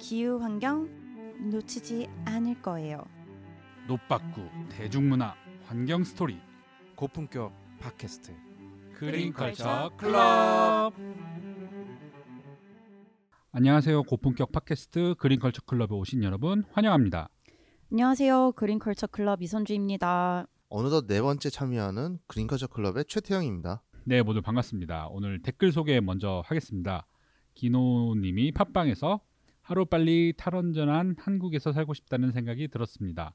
기후 환경 놓치지 않을 거예요. 노빠꾸 대중문화 환경 스토리 고품격 팟캐스트 그린컬처 클럽 안녕하세요 고품격 팟캐스트 그린컬처 클럽에 오신 여러분 환영합니다 안녕하세요. 그린컬처 클럽 이선주입니다. 어느덧 네 번째 참여하는 그린컬처 클럽의 최태영입니다. 네 모두 반갑습니다 오늘 댓글 소개 먼저 하겠습니다 기노님이 팟빵에서 하루빨리 탈원전한 한국에서 살고 싶다는 생각이 들었습니다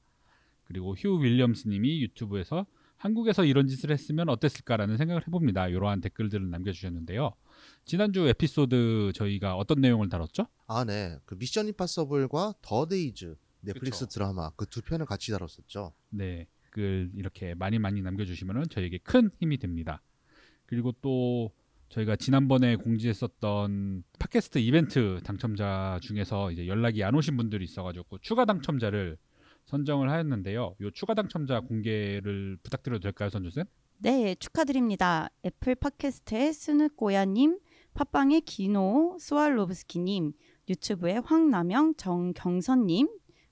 그리고 휴 윌리엄스 님이 유튜브에서 한국에서 이런 짓을 했으면 어땠을까라는 생각을 해봅니다. 이러한 댓글들을 남겨주셨는데요. 지난주 에피소드 저희가 어떤 내용을 다뤘죠? 아, 네. 그 미션 임파서블과 더 데이즈 넷플릭스 그쵸. 드라마 그 두 편을 같이 다뤘었죠. 네, 댓글 이렇게 많이 많이 남겨주시면 저에게 큰 힘이 됩니다. 그리고 또 저희가 지난번에 공지했었던 팟캐스트 이벤트 당첨자 중에서 이제 연락이 안 오신 분들이 있어가지고 추가 당첨자를 선정을 하였는데요. 이 추가 당첨자 공개를 부탁드려도 될까요, 선주쌤? 네, 축하드립니다. 애플 팟캐스트의 스누꼬야님, 팟빵의 기노 스왈로브스키님, 유튜브의 황남영, 정경선님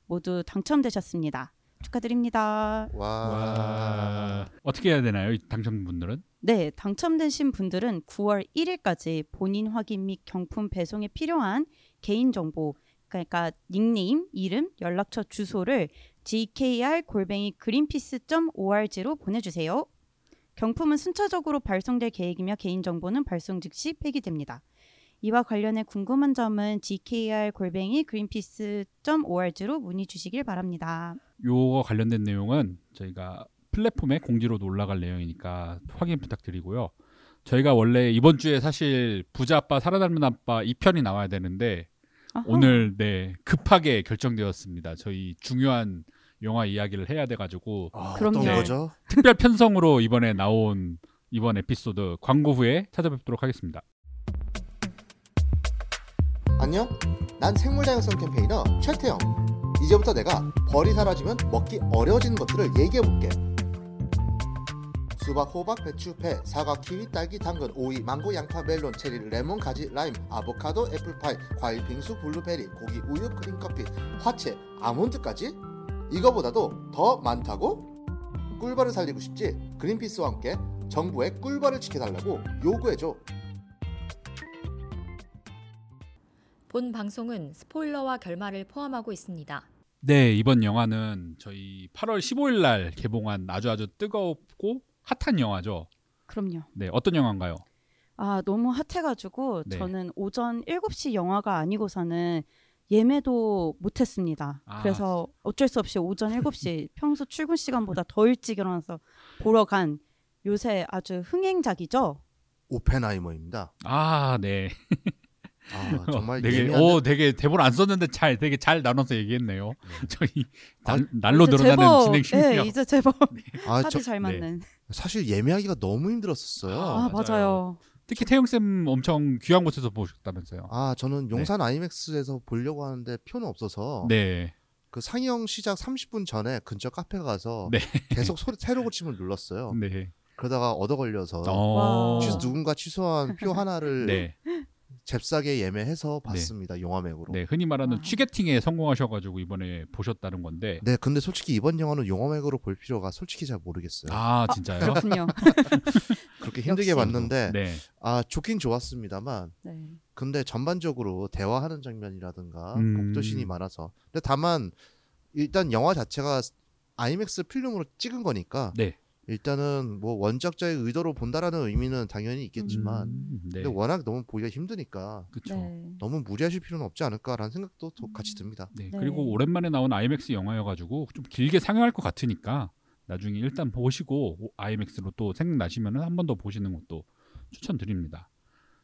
모두 당첨되셨습니다. 축하드립니다. 와. 와. 어떻게 해야 되나요, 이 당첨분들은? 네, 당첨되신 분들은 9월 1일까지 본인 확인 및 경품 배송에 필요한 개인 정보, 그러니까 닉네임, 이름, 연락처 주소를 gkr 골뱅이 greenpeace.org로 보내주세요. 경품은 순차적으로 발송될 계획이며 개인 정보는 발송 즉시 폐기됩니다. 이와 관련해 궁금한 점은 gkr 골뱅이 greenpeace.org로 문의 주시길 바랍니다. 요거 관련된 내용은 저희가 플랫폼에 공지로도 올라갈 내용이니까 확인 부탁드리고요. 저희가 원래 이번 주에 사실 부자 아빠 살아남는 아빠 2편이 나와야 되는데 아하. 오늘 네 급하게 결정되었습니다. 저희 중요한 영화 이야기를 해야 돼가지고 아, 그럼요. 네. 거죠? 특별 편성으로 이번에 나온 이번 에피소드 광고 후에 찾아뵙도록 하겠습니다. 안녕. 난 생물 다양성 캠페이너 최태영. 이제부터 내가 벌이 사라지면 먹기 어려워지는 것들을 얘기해 볼게. 수박, 호박, 배추, 배, 사과, 키위, 딸기, 당근, 오이, 망고, 양파, 멜론, 체리, 레몬, 가지, 라임, 아보카도, 애플파이, 과일, 빙수, 블루베리, 고기, 우유, 크림, 커피, 화채, 아몬드까지? 이거보다도 더 많다고? 꿀벌을 살리고 싶지? 그린피스와 함께 정부의 꿀벌을 지켜달라고 요구해줘. 본 방송은 스포일러와 결말을 포함하고 있습니다. 네 이번 영화는 저희 8월 15일 날 개봉한 아주 아주 뜨겁고 핫한 영화죠. 그럼요. 네 어떤 영화인가요? 아, 너무 핫해가지고 네. 저는 오전 7시 영화가 아니고서는 예매도 못했습니다. 아. 그래서 어쩔 수 없이 오전 7시 평소 출근 시간보다 더 일찍 일어나서 보러 간 요새 아주 흥행작이죠. 오펜하이머입니다. 아 네. 아, 정말 되게 예매하는- 오 되게 대본 안 썼는데 잘 되게 잘 나눠서 얘기했네요. 저희 아, 날, 날로 늘어나는 제법, 진행 실력. 네, 이제 제법 아, 합이 저, 잘 맞는. 사실 예매하기가 너무 힘들었었어요. 아, 아, 맞아요. 맞아요. 특히 태영 쌤 엄청 귀한 곳에서 보셨다면서요? 저는 용산 아이맥스에서 보려고 하는데 표는 없어서 네. 그 상영 시작 30분 전에 근처 카페 가서 네. 계속 소, 새로 고침을 눌렀어요. 네. 그러다가 얻어 걸려서 어. 와. 취소, 누군가 취소한 표 하나를 네. 잽싸게 예매해서 봤습니다. 영화맥으로. 네. 흔히 말하는 아. 취게팅에 성공하셔가지고 이번에 보셨다는 건데. 네, 근데 솔직히 이번 영화는 영화맥으로 볼 필요가 솔직히 잘 모르겠어요. 아 진짜요? 그렇군요. 그렇게 힘들게 역시. 봤는데 네. 아 좋긴 좋았습니다만 네. 근데 전반적으로 대화하는 장면이라든가 음. 복도신이 많아서 근데 다만 일단 영화 자체가 아이맥스 필름으로 찍은 거니까 네. 일단은 뭐 원작자의 의도로 본다라는 의미는 당연히 있겠지만 음, 네. 근데 워낙 너무 보기가 힘드니까 그렇죠. 네. 너무 무리하실 필요는 없지 않을까라는 생각도 더 같이 듭니다. 네. 네. 그리고 오랜만에 나온 아이맥스 영화여가지고 좀 길게 상영할 것 같으니까 나중에 일단 보시고 아이맥스로 또 생각나시면 한번 더 보시는 것도 추천드립니다.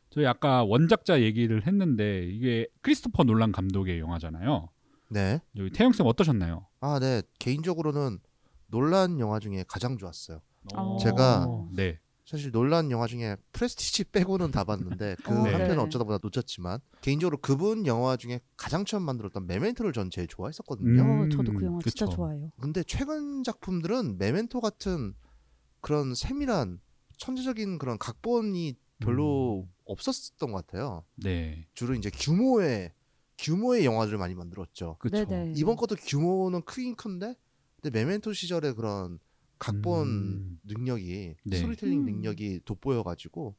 저희 아까 원작자 얘기를 했는데 이게 크리스토퍼 놀란 감독의 영화잖아요. 네. 여기 태영 쌤 어떠셨나요? 아, 네. 개인적으로는 논란 영화 중에 가장 좋았어요. 어. 제가- 네. 사실 논란 영화 중에 프레스티지 빼고는 다 봤는데 그 어, 한 네. 편은 어쩌다 보다 놓쳤지만 개인적으로 그분 영화 중에 가장 처음 만들었던 메멘토를 전 제일 좋아했었거든요. 음, 어, 저도 그 영화 진짜 그쵸. 좋아해요. 근데 최근 작품들은 메멘토 같은 그런 세밀한 천재적인 그런 각본이 별로 음. 없었던 것 같아요. 네. 주로 이제 규모의 규모의 영화들을 많이 만들었죠. 그렇죠. 네네. 이번 것도 규모는 크긴 큰데 근데 메멘토 시절의 그런 각본 음. 능력이 네. 스토리텔링 음. 능력이 돋보여가지고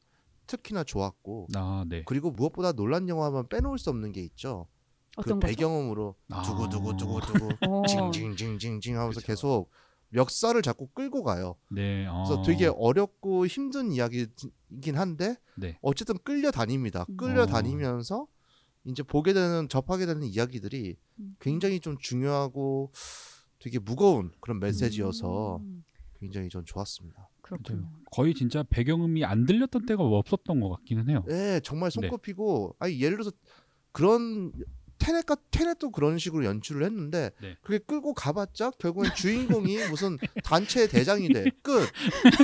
특히나 좋았고 아, 네. 그리고 무엇보다 논란 영화만 빼놓을 수 없는 게 있죠. 그 어떤 거죠? 배경음으로 아. 두구 두구 두구 어. 징징징징징 하면서 그쵸. 계속 멱살을 자꾸 끌고 가요. 네. 어. 그래서 되게 어렵고 힘든 이야기이긴 한데 네. 어쨌든 끌려 다닙니다. 음. 끌려 다니면서 이제 보게 되는 접하게 되는 이야기들이 음. 굉장히 좀 중요하고 되게 무거운 그런 메시지여서 음, 굉장히 전 좋았습니다. 그렇군요. 거의 진짜 배경음이 안 들렸던 때가 없었던 것 같기는 해요. 네, 정말 네. 손꼽히고 아니 예를 들어서 그런 테넷과 테넷도 그런 식으로 연출을 했는데 네. 그게 끌고 가봤자 결국엔 주인공이 무슨 단체의 대장이 돼 끝.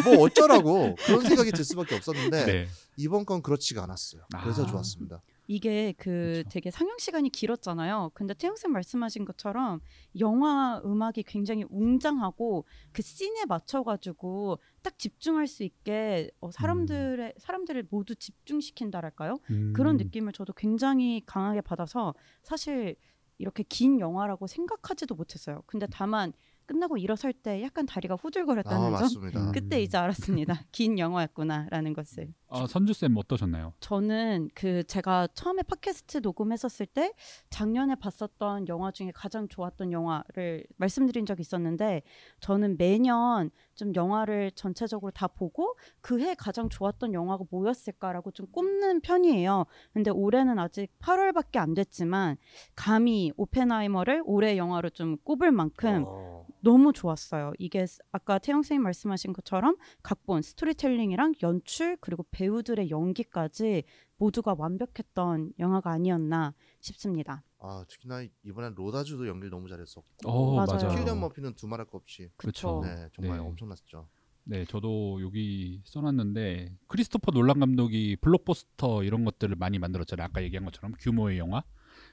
뭐 어쩌라고 그런 생각이 들 수밖에 없었는데 네. 이번 건 그렇지가 않았어요. 그래서 아. 좋았습니다. 이게 그 그렇죠. 되게 상영 시간이 길었잖아요. 근데 태영 쌤 말씀하신 것처럼 영화 음악이 굉장히 웅장하고 그 씬에 맞춰가지고 딱 집중할 수 있게 어, 사람들의 사람들을 모두 집중시킨다랄까요? 음. 그런 느낌을 저도 굉장히 강하게 받아서 사실 이렇게 긴 영화라고 생각하지도 못했어요. 근데 다만 끝나고 일어설 때 약간 다리가 후들거렸다는 아 점 맞습니다. 음. 그때 이제 알았습니다. 긴 영화였구나라는 것을. 아, 선주 쌤 어떠셨나요? 저는 그 제가 처음에 팟캐스트 녹음했었을 때 작년에 봤었던 영화 중에 가장 좋았던 영화를 말씀드린 적이 있었는데 저는 매년 좀 영화를 전체적으로 다 보고 그 해 가장 좋았던 영화가 뭐였을까라고 좀 꼽는 편이에요. 근데 올해는 아직 8월밖에 안 됐지만 감히 오펜하이머를 올해 영화로 좀 꼽을 만큼 어, 너무 좋았어요. 이게 스- 아까 태영 선생님 말씀하신 것처럼 각본, 스토리텔링이랑 연출 그리고 배우들의 연기까지 모두가 완벽했던 영화가 아니었나 싶습니다. 아 특히나 이번엔 로다주도 연기를 너무 잘했었고 어, 맞아요. 맞아요. 킬리안 머피는 두말할 거 없이 그쵸. 네 정말 네. 엄청났죠. 네, 저도 여기 써놨는데 크리스토퍼 놀란 감독이 블록버스터 이런 것들을 많이 만들었잖아요. 아까 얘기한 것처럼 규모의 영화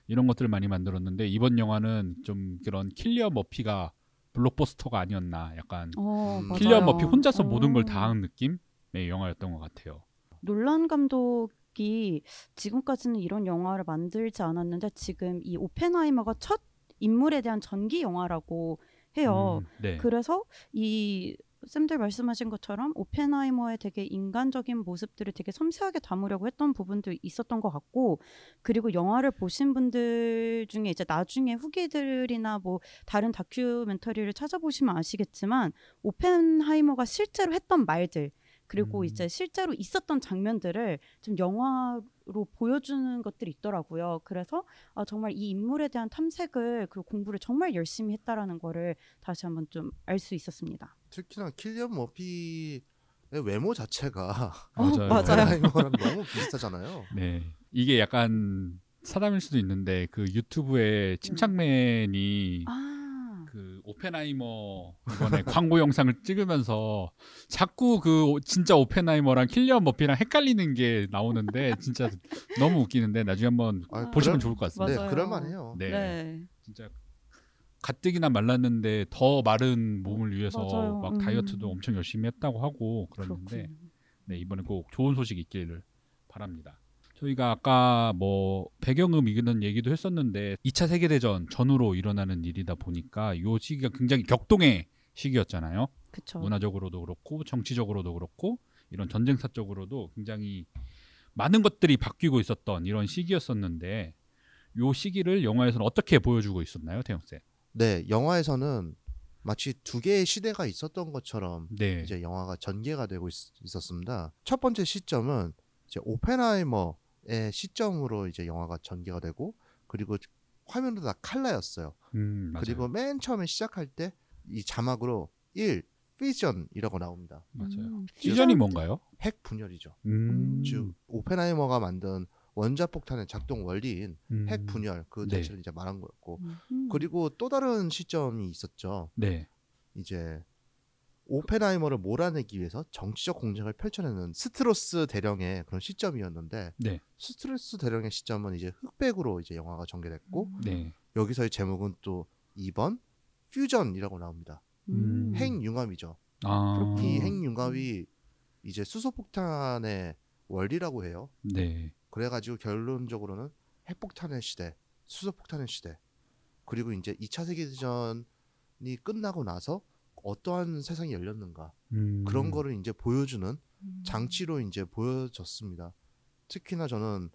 이런 것들을 많이 만들었는데 이번 영화는 좀 그런 킬리언 머피가 블록버스터가 아니었나. 약간 어, 음. 맞아요. 킬리어 머피 혼자서 어. 모든 걸 다 한 느낌의 영화였던 것 같아요. 놀란 감독이 지금까지는 이런 영화를 만들지 않았는데 지금 이 오펜하이머가 첫 인물에 대한 전기 영화라고 해요. 음, 네. 그래서 이 쌤들 말씀하신 것처럼 오펜하이머의 되게 인간적인 모습들을 되게 섬세하게 담으려고 했던 부분도 있었던 것 같고 그리고 영화를 보신 분들 중에 이제 나중에 후기들이나 뭐 다른 다큐멘터리를 찾아보시면 아시겠지만 오펜하이머가 실제로 했던 말들 그리고 음. 이제 실제로 있었던 장면들을 좀 영화로 보여주는 것들이 있더라고요. 그래서 아, 정말 이 인물에 대한 탐색을 그리고 공부를 정말 열심히 했다라는 거를 다시 한번 좀 알 수 있었습니다. 특히나 킬리안 머피의 외모 자체가 맞아요. 맞아요. 오펜하이머랑 너무 비슷하잖아요. 네. 이게 약간 사담일 수도 있는데 그 유튜브에 침착맨이 아, 그 오펜하이머 이번에 광고 영상을 찍으면서 자꾸 그 오- 진짜 오펜하이머랑 킬리안 머피랑 헷갈리는 게 나오는데 진짜 너무 웃기는데 나중에 한번 아, 보시면 그럴- 좋을 것 같습니다. 네, 맞아요. 그럴만해요. 네. 네. 진짜 가뜩이나 말랐는데 더 마른 몸을 위해서 맞아요. 막 음. 다이어트도 엄청 열심히 했다고 하고 그랬는데 그렇군요. 네, 이번에 꼭 좋은 소식 있기를 바랍니다. 저희가 아까 뭐 배경음 이기는 얘기도 했었는데 2차 세계대전 전후로 일어나는 일이다 보니까 요 시기가 굉장히 격동의 시기였잖아요. 그쵸. 문화적으로도 그렇고 정치적으로도 그렇고 이런 전쟁사적으로도 굉장히 많은 것들이 바뀌고 있었던 이런 시기였었는데 요 시기를 영화에서는 어떻게 보여주고 있었나요, 태영 쌤? 네, 영화에서는 마치 두 개의 시대가 있었던 것처럼 네. 이제 영화가 전개가 되고 있, 었습니다첫 번째 시점은 이제 오펜하이머의 시점으로 이제 영화가 전개가 되고 그리고 화면도 다 칼라였어요. 음. 그리고 맨 처음에 시작할 때 이 자막으로 1 fission이라고 나옵니다. 맞아요. 음, fission이 뭔가요? 핵 분열이죠. 음, 즉 오펜하이머가 만든 원자 폭탄의 작동 원리인 음, 핵 분열 그 네. 자체를 이제 말한 거였고 음. 그리고 또 다른 시점이 있었죠. 네. 이제 오펜하이머를 몰아내기 위해서 정치적 공작을 펼쳐내는 스트로스 대령의 그런 시점이었는데 네. 스트로스 대령의 시점은 이제 흑백으로 이제 영화가 전개됐고 네. 여기서의 제목은 또 2번 퓨전이라고 나옵니다. 음. 핵융합이죠. 아. 이 핵융합이 이제 수소폭탄의 원리라고 해요. 네. 그래가지고 결론적으로는 핵폭탄의 시대, 수소폭탄의 시대 그리고 이제 2차 세계대전이 끝나고 나서 어떠한 세상이 열렸는가 음. 그런 거를 이제 보여주는 음. 장치로 이제 보여졌습니다. 특히나 저는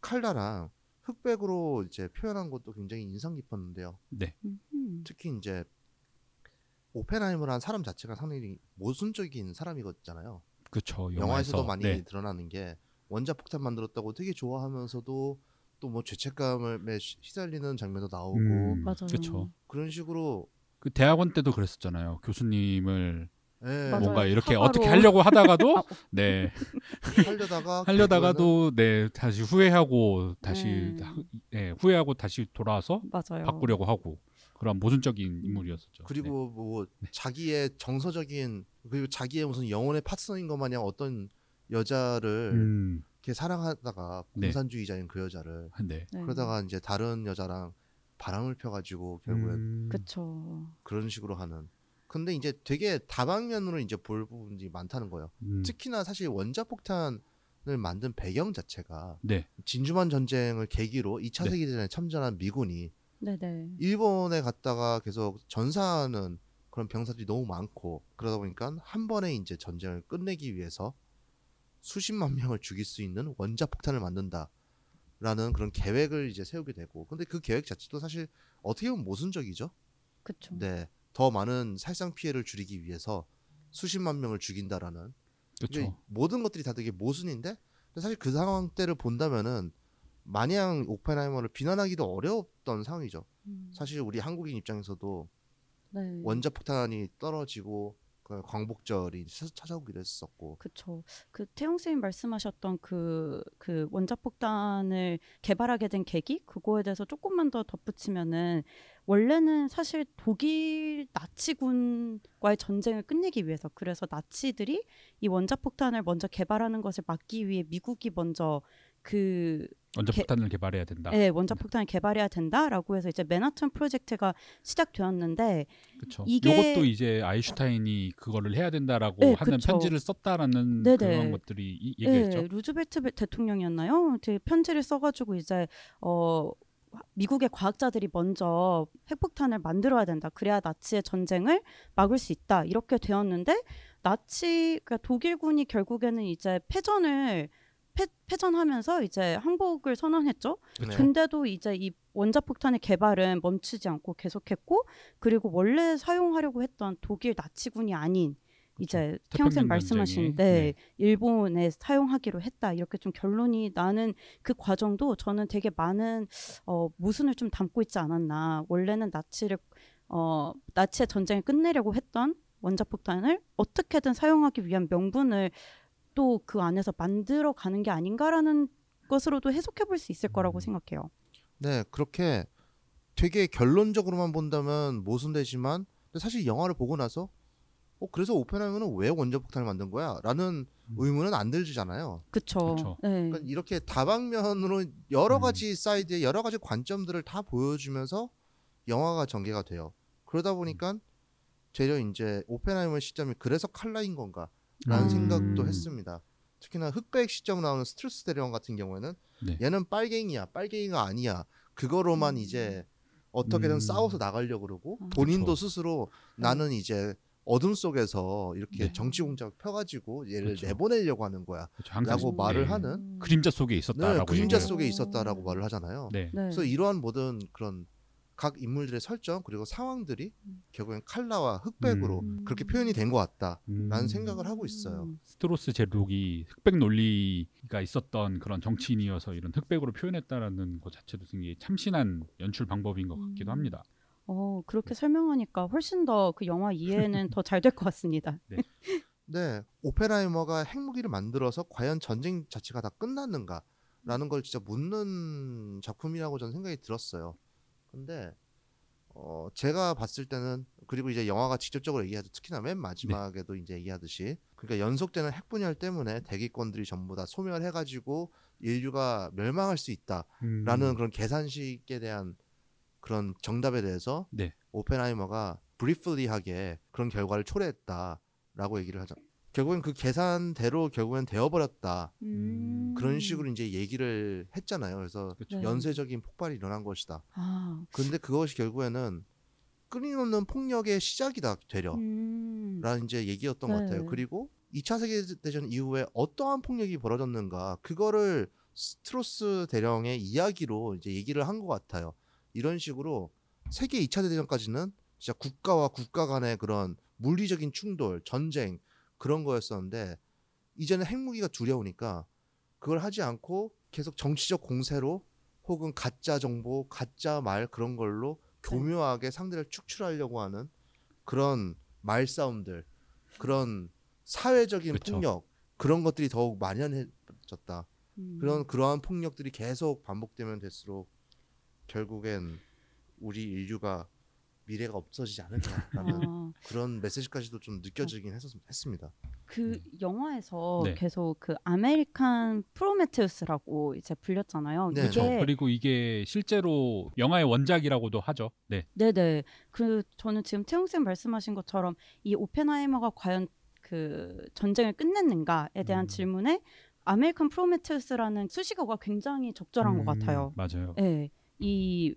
칼라랑 흑백으로 이제 표현한 것도 굉장히 인상 깊었는데요. 네. 음. 특히 이제 오펜하이머라는 사람 자체가 상당히 모순적인 사람이거든요. 그렇죠. 영화에서 도 많이 네. 드러나는 게 원자 폭탄 만들었다고 되게 좋아하면서도 또 뭐 죄책감에 시- 시달리는 장면도 나오고 음, 맞아요. 그렇죠. 그런 식으로 그 대학원 때도 그랬었잖아요. 교수님을 예, 맞아요. 뭔가 이렇게 사과로. 어떻게 하려고 하다가도 아, 네 하려다가 하려다가도 네 다시 후회하고 다시 음. 하- 네, 후회하고 다시 돌아와서 맞아요. 바꾸려고 하고 그런 모순적인 인물이었었죠. 그리고 뭐 자기의 정서적인 그리고 자기의 무슨 영혼의 파트너인 것 마냥 어떤 여자를 네. 음, 이렇게 사랑하다가 네. 공산주의자인 그 여자를 네. 네. 그러다가 이제 다른 여자랑 바람을 펴가지고 결국엔 음, 그쵸. 그런 식으로 하는. 근데 이제 되게 다방면으로 이제 볼 부분이 많다는 거예요. 음, 특히나 사실 원자 폭탄을 만든 배경 자체가 네. 진주만 전쟁을 계기로 2차 네. 세계대전에 참전한 미군이 네네. 일본에 갔다가 계속 전사하는 그런 병사들이 너무 많고 그러다 보니까 한 번에 이제 전쟁을 끝내기 위해서 수십만 명을 죽일 수 있는 원자 폭탄을 만든다 라는 그런 계획을 이제 세우게 되고 근데 그 계획 자체도 사실 어떻게 보면 모순적이죠. 그쵸. 네. 더 많은 살상 피해를 줄이기 위해서 수십만 명을 죽인다라는 그렇죠. 모든 것들이 다 되게 모순인데 근데 사실 그 상황 때를 본다면은 마냥 오펜하이머를 비난하기도 어려웠던 상황이죠. 음. 사실 우리 한국인 입장에서도 네. 원자 폭탄이 떨어지고 그 광복절이 차- 찾아오기도 했었고 그쵸. 그 태용 쌤이 말씀하셨던 그, 그 원자폭탄을 개발하게 된 계기? 그거에 대해서 조금만 더 덧붙이면은 원래는 사실 독일 나치군과의 전쟁을 끝내기 위해서 그래서 나치들이 이 원자폭탄을 먼저 개발하는 것을 막기 위해 미국이 먼저 그 원자 개- 폭탄을 개 발해야 된다. 네, 원자 폭탄을 개발해야 된다라고 해서 이제 맨하튼 프로젝트가 시작되었는데 그렇죠. 이게- 이것도 이제 아인슈타인이 그거를 해야 된다라고 네, 하는 그쵸. 편지를 썼다라는 네네. 그런 것들이 이- 얘기했죠. 네, 루즈벨트 베- 대통령이었나요? 그 편지를 써가지고 이제 어 미국의 과학자들이 먼저 핵폭탄을 만들어야 된다. 그래야 나치의 전쟁을 막을 수 있다. 이렇게 되었는데 나치 그러니까 독일군이 결국에는 이제 패전을 패, 패전하면서 이제 항복을 선언했죠. 네. 근데도 이제 이 원자폭탄의 개발은 멈추지 않고 계속했고 그리고 원래 사용하려고 했던 독일 나치군이 아닌 이제 태영 쌤 태평양 말씀하신 전쟁에, 네, 일본에 사용하기로 했다. 이렇게 좀 결론이 나는 그 과정도 저는 되게 많은 어, 모순을 좀 담고 있지 않았나. 원래는 나치를 어, 나치의 전쟁을 끝내려고 했던 원자폭탄을 어떻게든 사용하기 위한 명분을 또 그 안에서 만들어 가는 게 아닌가라는 것으로도 해석해 볼 수 있을 거라고 음. 생각해요. 네 그렇게 되게 결론적으로만 본다면 모순되지만 사실 영화를 보고 나서 어 그래서 오펜하이머는 왜 원자 폭탄을 만든 거야?라는 음. 의문은 안 들잖아요. 그쵸. 그쵸. 네. 그러니까 이렇게 다방면으로 여러 음. 가지 사이드의 여러 가지 관점들을 다 보여주면서 영화가 전개가 돼요. 그러다 보니까 되려 이제 오펜하이머 시점이 그래서 칼라인 건가 라는 음. 생각도 했습니다. 특히나 흑백 시점 나오는 스트로스 대령 같은 경우에는 네. 얘는 빨갱이야, 빨갱이가 아니야. 그거로만 음. 이제 어떻게든 음. 싸워서 나가려고 그러고 아. 본인도 그쵸. 스스로 나는 이제 어둠 속에서 이렇게 네. 정치 공작 펴가지고 얘를 그쵸. 내보내려고 하는 거야. 그렇죠. 라고 네. 말을 하는 그림자 속에 네, 있었다라고 그림자 얘기해요. 속에 있었다라고 말을 하잖아요. 네. 네. 그래서 이러한 모든 그런 각 인물들의 설정 그리고 상황들이 음. 결국엔 칼라와 흑백으로 음. 그렇게 표현이 된 것 같다라는 음, 생각을 하고 있어요. 음. 스트로스 제독이 흑백 논리가 있었던 그런 정치인이어서 이런 흑백으로 표현했다라는 것 자체도 굉장히 참신한 연출 방법인 것 같기도 음. 합니다. 어, 그렇게 설명하니까 훨씬 더 그 영화 이해는 더 잘 될 것 같습니다. 네, 오펜하이머가 핵무기를 만들어서 과연 전쟁 자체가 다 끝났는가라는 걸 진짜 묻는 작품이라고 저는 생각이 들었어요. 근데 어, 제가 봤을 때는 그리고 이제 영화가 직접적으로 얘기하죠. 특히나 맨 마지막에도 이제 얘기하듯이 그러니까 연속되는 핵 분열 때문에 대기권들이 전부 다 소멸해가지고 인류가 멸망할 수 있다라는 음. 그런 계산식에 대한 그런 정답에 대해서 네. 오펜하이머가 브리플리하게 그런 결과를 초래했다라고 얘기를 하죠. 결국엔 그 계산대로 결국엔 되어버렸다. 음. 그런 식으로 이제 얘기를 했잖아요. 그래서 그렇죠. 네. 연쇄적인 폭발이 일어난 것이다. 아, 근데 그것이 결국에는 끊임없는 폭력의 시작이다 되려 음. 라는 이제 얘기였던 것 네. 같아요. 그리고 2차 세계대전 이후에 어떠한 폭력이 벌어졌는가 그거를 스트로스 대령의 이야기로 이제 얘기를 한 것 같아요. 이런 식으로 세계 2차 대전까지는 진짜 국가와 국가 간의 그런 물리적인 충돌, 전쟁 그런 거였었는데 이제는 핵무기가 두려우니까 그걸 하지 않고 계속 정치적 공세로 혹은 가짜 정보, 가짜 말 그런 걸로 교묘하게 상대를 축출하려고 하는 그런 말싸움들, 그런 사회적인 그쵸. 폭력 그런 것들이 더욱 만연해졌다. 음. 그런 그러한 폭력들이 계속 반복되면 될수록 결국엔 우리 인류가 미래가 없어지지 않을까라는 아, 그런 메시지까지도 좀 느껴지긴 했었, 했습니다. 그 영화에서 네. 계속 그 아메리칸 프로메테우스라고 이제 불렸잖아요. 네. 그렇죠. 이게 그리고 이게 실제로 영화의 원작이라고도 하죠. 네. 네네. 그 저는 지금 태영 쌤 말씀하신 것처럼 이 오펜하이머가 과연 그 전쟁을 끝냈는가에 대한 음. 질문에 아메리칸 프로메테우스라는 수식어가 굉장히 적절한 음, 것 같아요. 맞아요. 네, 이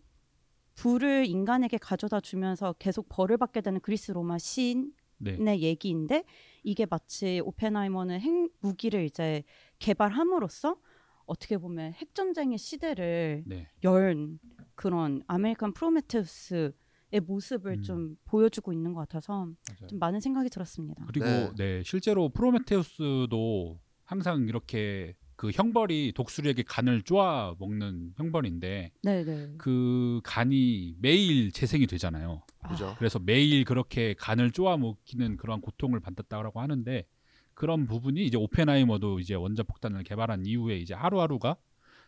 불을 인간에게 가져다 주면서 계속 벌을 받게 되는 그리스 로마 신화의 네. 얘기인데 이게 마치 오펜하이머는 핵 무기를 이제 개발함으로써 어떻게 보면 핵 전쟁의 시대를 네. 연 그런 아메리칸 프로메테우스의 모습을 음. 좀 보여주고 있는 것 같아서 맞아요. 좀 많은 생각이 들었습니다. 그리고 네. 네. 실제로 프로메테우스도 항상 이렇게 그 형벌이 독수리에게 간을 쪼아 먹는 형벌인데 네네. 그 간이 매일 재생이 되잖아요. 그죠? 그래서 매일 그렇게 간을 쪼아 먹히는 그런 고통을 받았다고 하는데 그런 부분이 이제 오펜하이머도 이제 원자 폭탄을 개발한 이후에 이제 하루하루가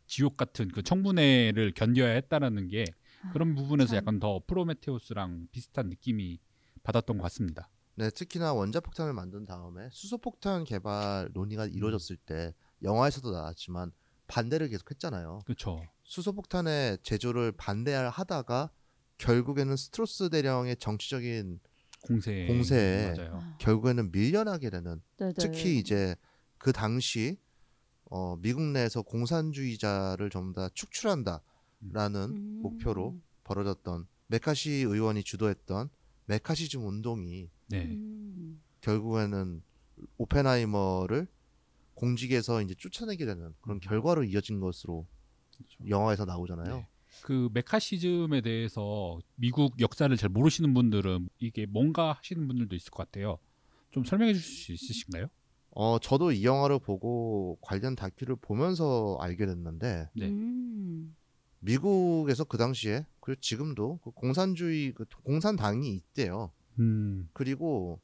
지옥 같은 그 청문회를 견뎌야 했다라는 게 그런 부분에서 참. 약간 더 프로메테우스랑 비슷한 느낌이 받았던 것 같습니다. 네, 특히나 원자 폭탄을 만든 다음에 수소 폭탄 개발 음. 논의가 이루어졌을 때 영화에서도 나왔지만 반대를 계속했잖아요. 그렇죠. 수소폭탄의 제조를 반대하다가 결국에는 스트로스 대령의 정치적인 공세 공세에 맞아요. 아, 결국에는 밀려나게 되는 네네. 특히 이제 그 당시 어, 미국 내에서 공산주의자를 전부 다 축출한다라는 음. 목표로 벌어졌던 메카시 의원이 주도했던 메카시즘 운동이 네. 음. 결국에는 오펜하이머를 공직에서 이제 쫓아내게 되는 그런 결과로 이어진 것으로 그렇죠. 영화에서 나오잖아요. 네. 그 메카시즘에 대해서 미국 역사를 잘 모르시는 분들은 이게 뭔가 하시는 분들도 있을 것 같아요. 좀 설명해 주실 수 있으신가요? 어, 저도 이 영화를 보고 관련 다큐를 보면서 알게 됐는데 네. 음. 미국에서 그 당시에 그리고 지금도 그 공산주의 그 공산당이 있대요. 음. 그리고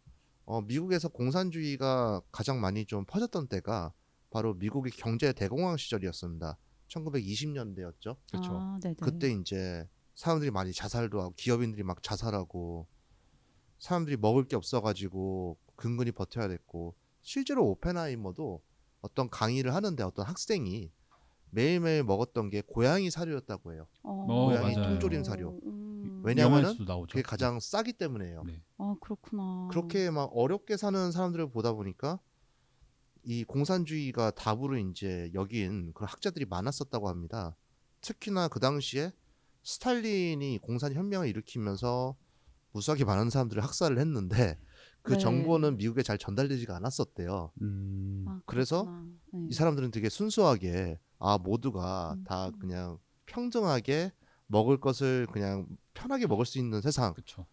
어, 미국에서 공산주의가 가장 많이 좀 퍼졌던 때가 바로 미국의 경제 대공황 시절이었습니다. 1920년대였죠. 그렇죠. 아. 그때 이제 사람들이 많이 자살도 하고 기업인들이 막 자살하고 사람들이 먹을 게 없어가지고 근근히 버텨야 됐고 실제로 오펜하이머도 어떤 강의를 하는데 어떤 학생이 매일매일 먹었던 게 고양이 사료였다고 해요. 어, 고양이 맞아요. 통조림 사료. 음. 영화에서도 나오죠. 그게 가장 싸기 때문에요. 네. 아 그렇구나. 그렇게 막 어렵게 사는 사람들을 보다 보니까 이 공산주의가 답으로 이제 여긴 그런 학자들이 많았었다고 합니다. 특히나 그 당시에 스탈린이 공산 혁명을 일으키면서 무수하게 많은 사람들을 학살을 했는데 그 네. 정보는 미국에 잘 전달되지가 않았었대요. 음. 아, 그래서. 네. 이 사람들은 되게 순수하게 아 모두가 음. 다 그냥 평등하게 먹을 것을 그냥 편하게 먹을 수 있는 세상 그렇죠.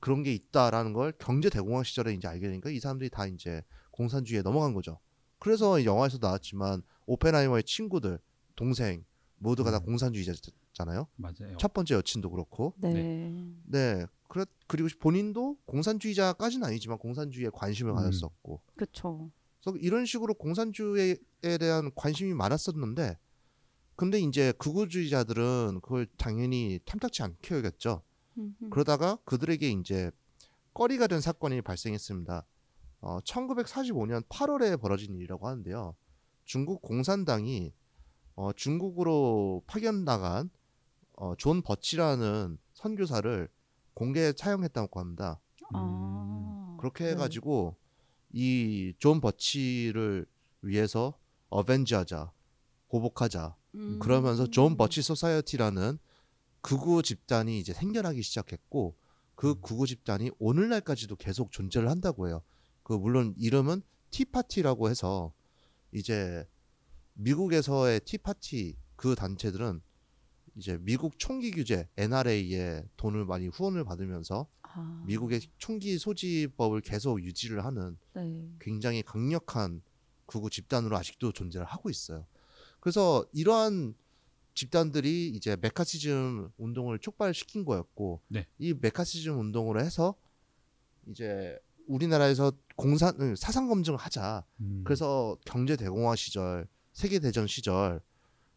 그런 게 있다라는 걸 경제 대공황 시절에 이제 알게 되니까 이 사람들이 다 이제 공산주의에 넘어간 거죠. 그래서 이 영화에서 나왔지만 오펜하이머의 친구들, 동생 모두가 다 음. 공산주의자잖아요. 맞아요. 첫 번째 여친도 그렇고. 네. 네. 그래 그리고 본인도 공산주의자까지는 아니지만 공산주의에 관심을 음. 가졌었고. 그렇죠. 그래서 이런 식으로 공산주의에 대한 관심이 많았었는데 근데 이제 극우주의자들은 그걸 당연히 탐탁치 않게 여겼죠. 그러다가 그들에게 이제 꺼리가 된 사건이 발생했습니다. 어, 1945년 8월에 벌어진 일이라고 하는데요. 중국 공산당이 어, 중국으로 파견 나간 어, 존 버치라는 선교사를 공개 처형했다고 합니다. 아. 그렇게 네. 해가지고 이 존 버치를 위해서 avenge하자, 보복하자. 음. 그러면서 존 버치 소사이어티라는 극우 집단이 이제 생겨나기 시작했고 그 극우 집단이 오늘날까지도 계속 존재를 한다고 해요. 그 물론 이름은 티파티라고 해서 이제 미국에서의 티파티 그 단체들은 이제 미국 총기 규제 NRA에 돈을 많이 후원을 받으면서 아, 미국의 총기 소지법을 계속 유지를 하는 네. 굉장히 강력한 극우 집단으로 아직도 존재를 하고 있어요. 그래서 이러한 집단들이 이제 메카시즘 운동을 촉발시킨 거였고 네. 이 메카시즘 운동으로 해서 이제 우리나라에서 공산 응, 사상 검증을 하자. 음. 그래서 경제 대공화 시절, 세계 대전 시절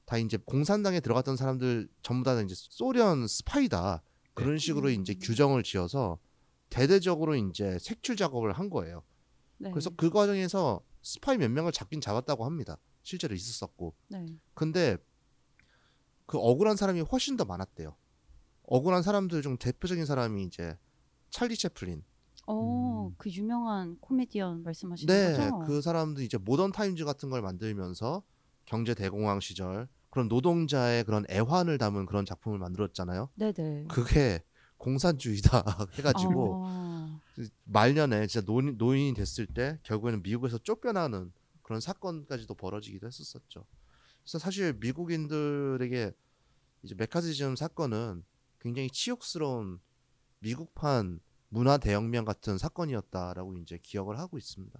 다 이제 공산당에 들어갔던 사람들 전부 다 이제 소련 스파이다. 그런 식으로 음. 이제 규정을 지어서 대대적으로 이제 색출 작업을 한 거예요. 네. 그래서 그 과정에서 스파이 몇 명을 잡긴 잡았다고 합니다. 실제로 있었었고. 네. 근데 그 억울한 사람이 훨씬 더 많았대요. 억울한 사람들 중 대표적인 사람이 이제 찰리 채플린. 어, 음. 그 유명한 코미디언 말씀하시는 네, 거죠? 그 사람도 이제 모던 타임즈 같은 걸 만들면서 경제 대공황 시절 그런 노동자의 그런 애환을 담은 그런 작품을 만들었잖아요. 네네. 그게 공산주의다 해가지고 아, 말년에 진짜 노인, 노인이 됐을 때 결국에는 미국에서 쫓겨나는 그런 사건까지도 벌어지기도 했었었죠. 그래서 사실 미국인들에게 이제 메카시즘 사건은 굉장히 치욕스러운 미국판 문화 대혁명 같은 사건이었다라고 이제 기억을 하고 있습니다.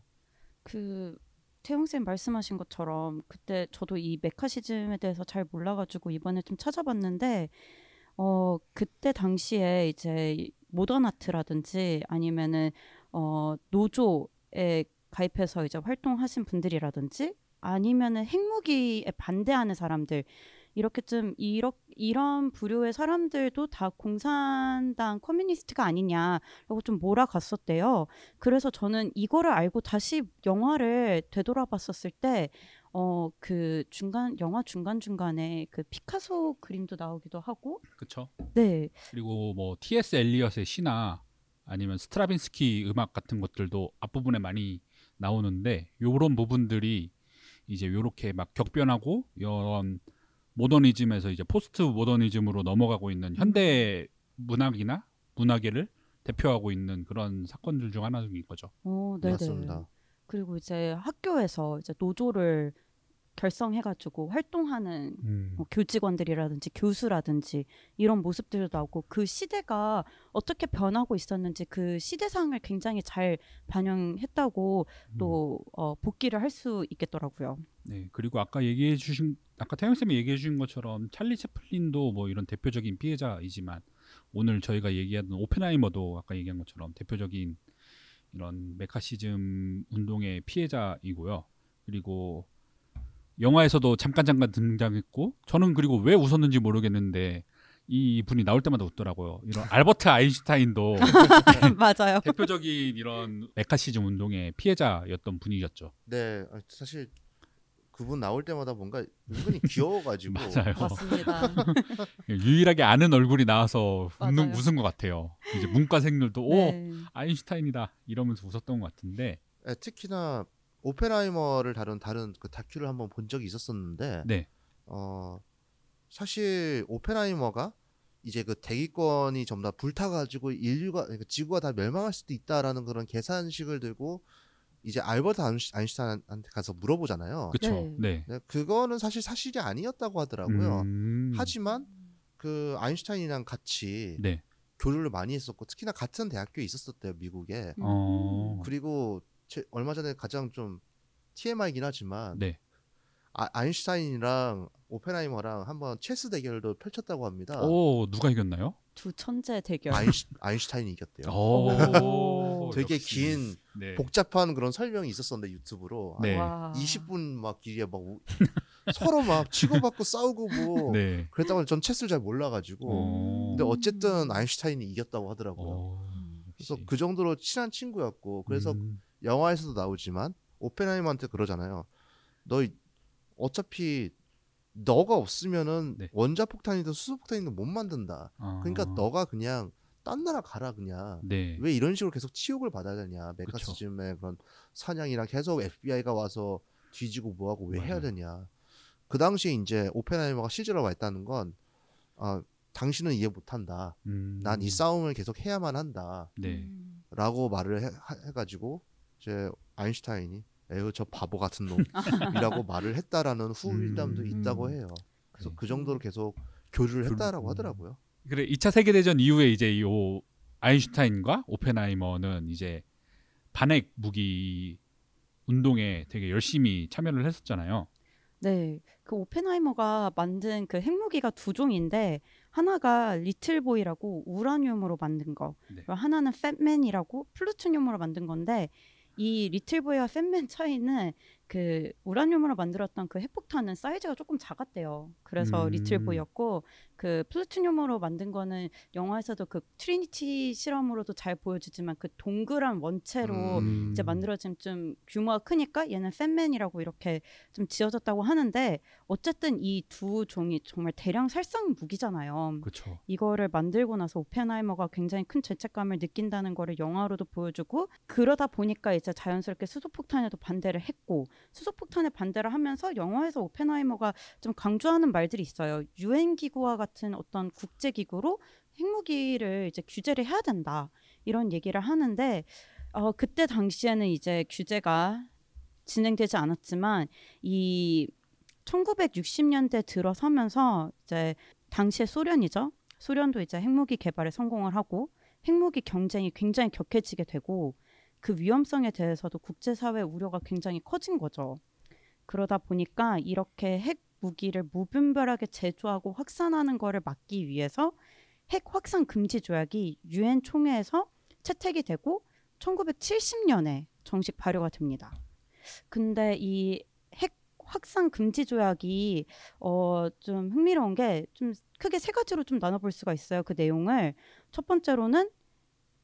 그 태용 쌤 말씀하신 것처럼 그때 저도 이 메카시즘에 대해서 잘 몰라가지고 이번에 좀 찾아봤는데 어 그때 당시에 이제 modern art라든지 아니면은 어 노조에 가입해서 이제 활동하신 분들이라든지 아니면은 핵무기에 반대하는 사람들 이렇게 좀 이러, 이런 부류의 사람들도 다 공산당 communist가 아니냐라고 좀 몰아갔었대요. 그래서 저는 이거를 알고 다시 영화를 되돌아봤었을 때, 어, 그 중간, 영화 중간 중간에 그 피카소 그림도 나오기도 하고, 그쵸. 네, 그리고 뭐 T.S. 엘리엇의 시나 아니면 스트라빈스키 음악 같은 것들도 앞부분에 많이 나오는데 요런 부분들이 이제 요렇게 막 격변하고 이런 모더니즘에서 이제 포스트 모더니즘으로 넘어가고 있는 현대 문학이나 문화계를 대표하고 있는 그런 사건들 중 하나인 거죠. 어, 네네. 맞습니다. 그리고 이제 학교에서 이제 노조를 결성해가지고 활동하는 음. 뭐 교직원들이라든지 교수라든지 이런 모습들도 나오고 그 시대가 어떻게 변하고 있었는지 그 시대상을 굉장히 잘 반영했다고 또 어, 복귀를 할 수 있겠더라고요. 네, 그리고 아까 얘기해 주신 아까 태영 쌤이 얘기해 주신 것처럼 찰리 채플린도 뭐 이런 대표적인 피해자이지만 오늘 저희가 얘기하던 오펜하이머도 아까 얘기한 것처럼 대표적인 이런 메카시즘 운동의 피해자이고요. 그리고 영화에서도 잠깐 잠깐 등장했고 저는 그리고 왜 웃었는지 모르겠는데 이 분이 나올 때마다 웃더라고요. 이런 알버트 아인슈타인도 맞아요. 대표적인 이런 메카시즘 운동의 피해자였던 분이셨죠. 네, 아, 사실 그분 나올 때마다 뭔가 은근히 귀여워가지고 맞아요. 맞습니다. 유일하게 아는 얼굴이 나와서 웃는. 웃은 것 같아요. 이제 문과생들도 오 네. 아인슈타인이다 이러면서 웃었던 것 같은데 예, 특히나 오펜하이머를 다룬 다른 그 다큐를 한번 본 적이 있었었는데 네, 어 사실 오펜하이머가 이제 그 대기권이 전부 다 불타가지고 인류가 그러니까 지구가 다 멸망할 수도 있다라는 그런 계산식을 들고 이제 알버트 아인슈- 아인슈타인한테 가서 물어보잖아요. 그쵸. 네. 네. 네, 그거는 사실 사실이 아니었다고 하더라고요. 음, 하지만 그 아인슈타인이랑 같이 네. 교류를 많이 했었고 특히나 같은 대학교에 있었었대요 미국에. 음. 어, 그리고 제, 얼마 전에 가장 좀 TMI이긴 하지만 네. 아, 아인슈타인이랑 오펜하이머랑 한번 체스 대결도 펼쳤다고 합니다. 오 누가 이겼나요? 두 천재 대결. 아인슈, 아인슈타인이 이겼대요. 오, 되게 역시. 긴 네. 복잡한 그런 설명이 있었었는데 유튜브로 네. 와. 20분 막 길이에 막 우- 서로 막 치고받고 싸우고 뭐 네. 그랬다고 전 체스를 잘 몰라가지고 오. 근데 어쨌든 아인슈타인이 이겼다고 하더라고요. 오, 그래서 역시. 그 정도로 친한 친구였고 그래서 음, 영화에서도 나오지만 오펜하이머한테 그러잖아요. 너 이- 어차피 너가 없으면은 네. 원자 폭탄이든 수소 폭탄이든 못 만든다. 아, 그러니까 너가 그냥 딴 나라 가라 그냥. 네. 왜 이런 식으로 계속 치욕을 받아야 되냐 메카시즘의 그런 사냥이랑 계속 FBI가 와서 뒤지고 뭐하고 왜 해야 맞아요. 되냐 그 당시에 이제 오펜하이머가 실제로 와 있다는 건 아, 당신은 이해 못한다 음. 난이 싸움을 계속 해야만 한다 네. 음. 라고 말을 해, 가지고 이제 아인슈타인이 에휴 저 바보 같은 놈이라고 말을 했다라는 후일담도 음. 있다고 해요 그래서 네. 그 정도로 계속 교류를 했다라고 하더라고요 그래 2차 세계 대전 이후에 이제 이 오- 아인슈타인과 오펜하이머는 이제 반핵 무기 운동에 되게 열심히 참여를 했었잖아요. 네, 그 오펜하이머가 만든 그 핵무기가 두 종인데 하나가 리틀보이라고 우라늄으로 만든 거, 네. 하나는 팻맨이라고 플루토늄으로 만든 건데 이 리틀보이와 팻맨 차이는 그 우라늄으로 만들었던 그 핵폭탄은 사이즈가 조금 작았대요. 그래서 음. 리틀보이였고 그 플루토늄으로 만든 거는 영화에서도 그 트리니티 실험으로도 잘 보여주지만 그 동그란 원체로 음. 이제 만들어진 좀 규모가 크니까 얘는 팻맨이라고 이렇게 좀 지어졌다고 하는데 어쨌든 이 두 종이 정말 대량 살상 무기잖아요. 그렇죠. 이거를 만들고 나서 오펜하이머가 굉장히 큰 죄책감을 느낀다는 거를 영화로도 보여주고 그러다 보니까 이제 자연스럽게 수소폭탄에도 반대를 했고 수소폭탄에 반대를 하면서 영화에서 오펜하이머가 좀 강조하는 말들이 있어요. 유엔 기구와 같은 어떤 국제 기구로 핵무기를 이제 규제를 해야 된다 이런 얘기를 하는데 어, 그때 당시에는 이제 규제가 진행되지 않았지만 이 1960년대 들어서면서 이제 당시의 소련이죠. 소련도 이제 핵무기 개발에 성공을 하고 핵무기 경쟁이 굉장히 격해지게 되고 그 위험성에 대해서도 국제사회 우려가 굉장히 커진 거죠. 그러다 보니까 이렇게 핵 무기를 무분별하게 제조하고 확산하는 거를 막기 위해서 핵 확산 금지 조약이 유엔 총회에서 채택이 되고 1970년에 정식 발효가 됩니다. 근데 이 핵 확산 금지 조약이 어 좀 흥미로운 게 좀 크게 세 가지로 좀 나눠볼 수가 있어요. 그 내용을 첫 번째로는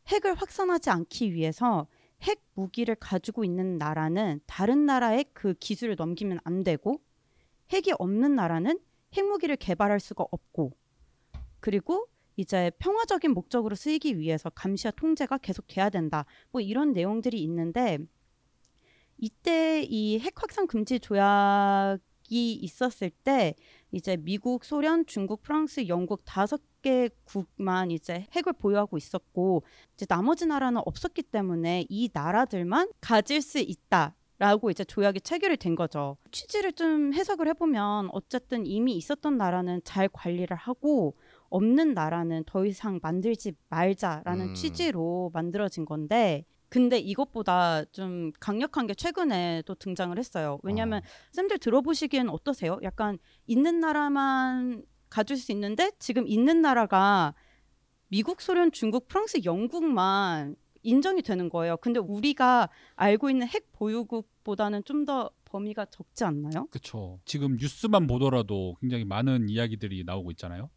핵을 확산하지 않기 위해서 핵 무기를 가지고 있는 나라는 다른 나라에 그 기술을 넘기면 안 되고 핵이 없는 나라는 핵무기를 개발할 수가 없고 그리고 이제 평화적인 목적으로 쓰이기 위해서 감시와 통제가 계속 돼야 된다. 뭐 이런 내용들이 있는데 이때 이 핵 확산 금지 조약이 있었을 때 이제 미국, 소련, 중국, 프랑스, 영국 다섯 개 국만 이제 핵을 보유하고 있었고 이제 나머지 나라는 없었기 때문에 이 나라들만 가질 수 있다. 라고 이제 조약이 체결이 된 거죠. 취지를 좀 해석을 해보면 어쨌든 이미 있었던 나라는 잘 관리를 하고 없는 나라는 더 이상 만들지 말자라는 음. 취지로 만들어진 건데 근데 이것보다 좀 강력한 게 최근에 또 등장을 했어요. 왜냐하면 쌤들 들어보시기엔 어떠세요? 약간 있는 나라만 가질 수 있는데 지금 있는 나라가 미국, 소련, 중국, 프랑스, 영국만 인정이 되는 거예요. 근데 우리가 알고 있는 핵 보유국보다는 좀 더 범위가 적지 않나요? 그렇죠. 지금 뉴스만 보더라도 굉장히 많은 이야기들이 나오고 있잖아요.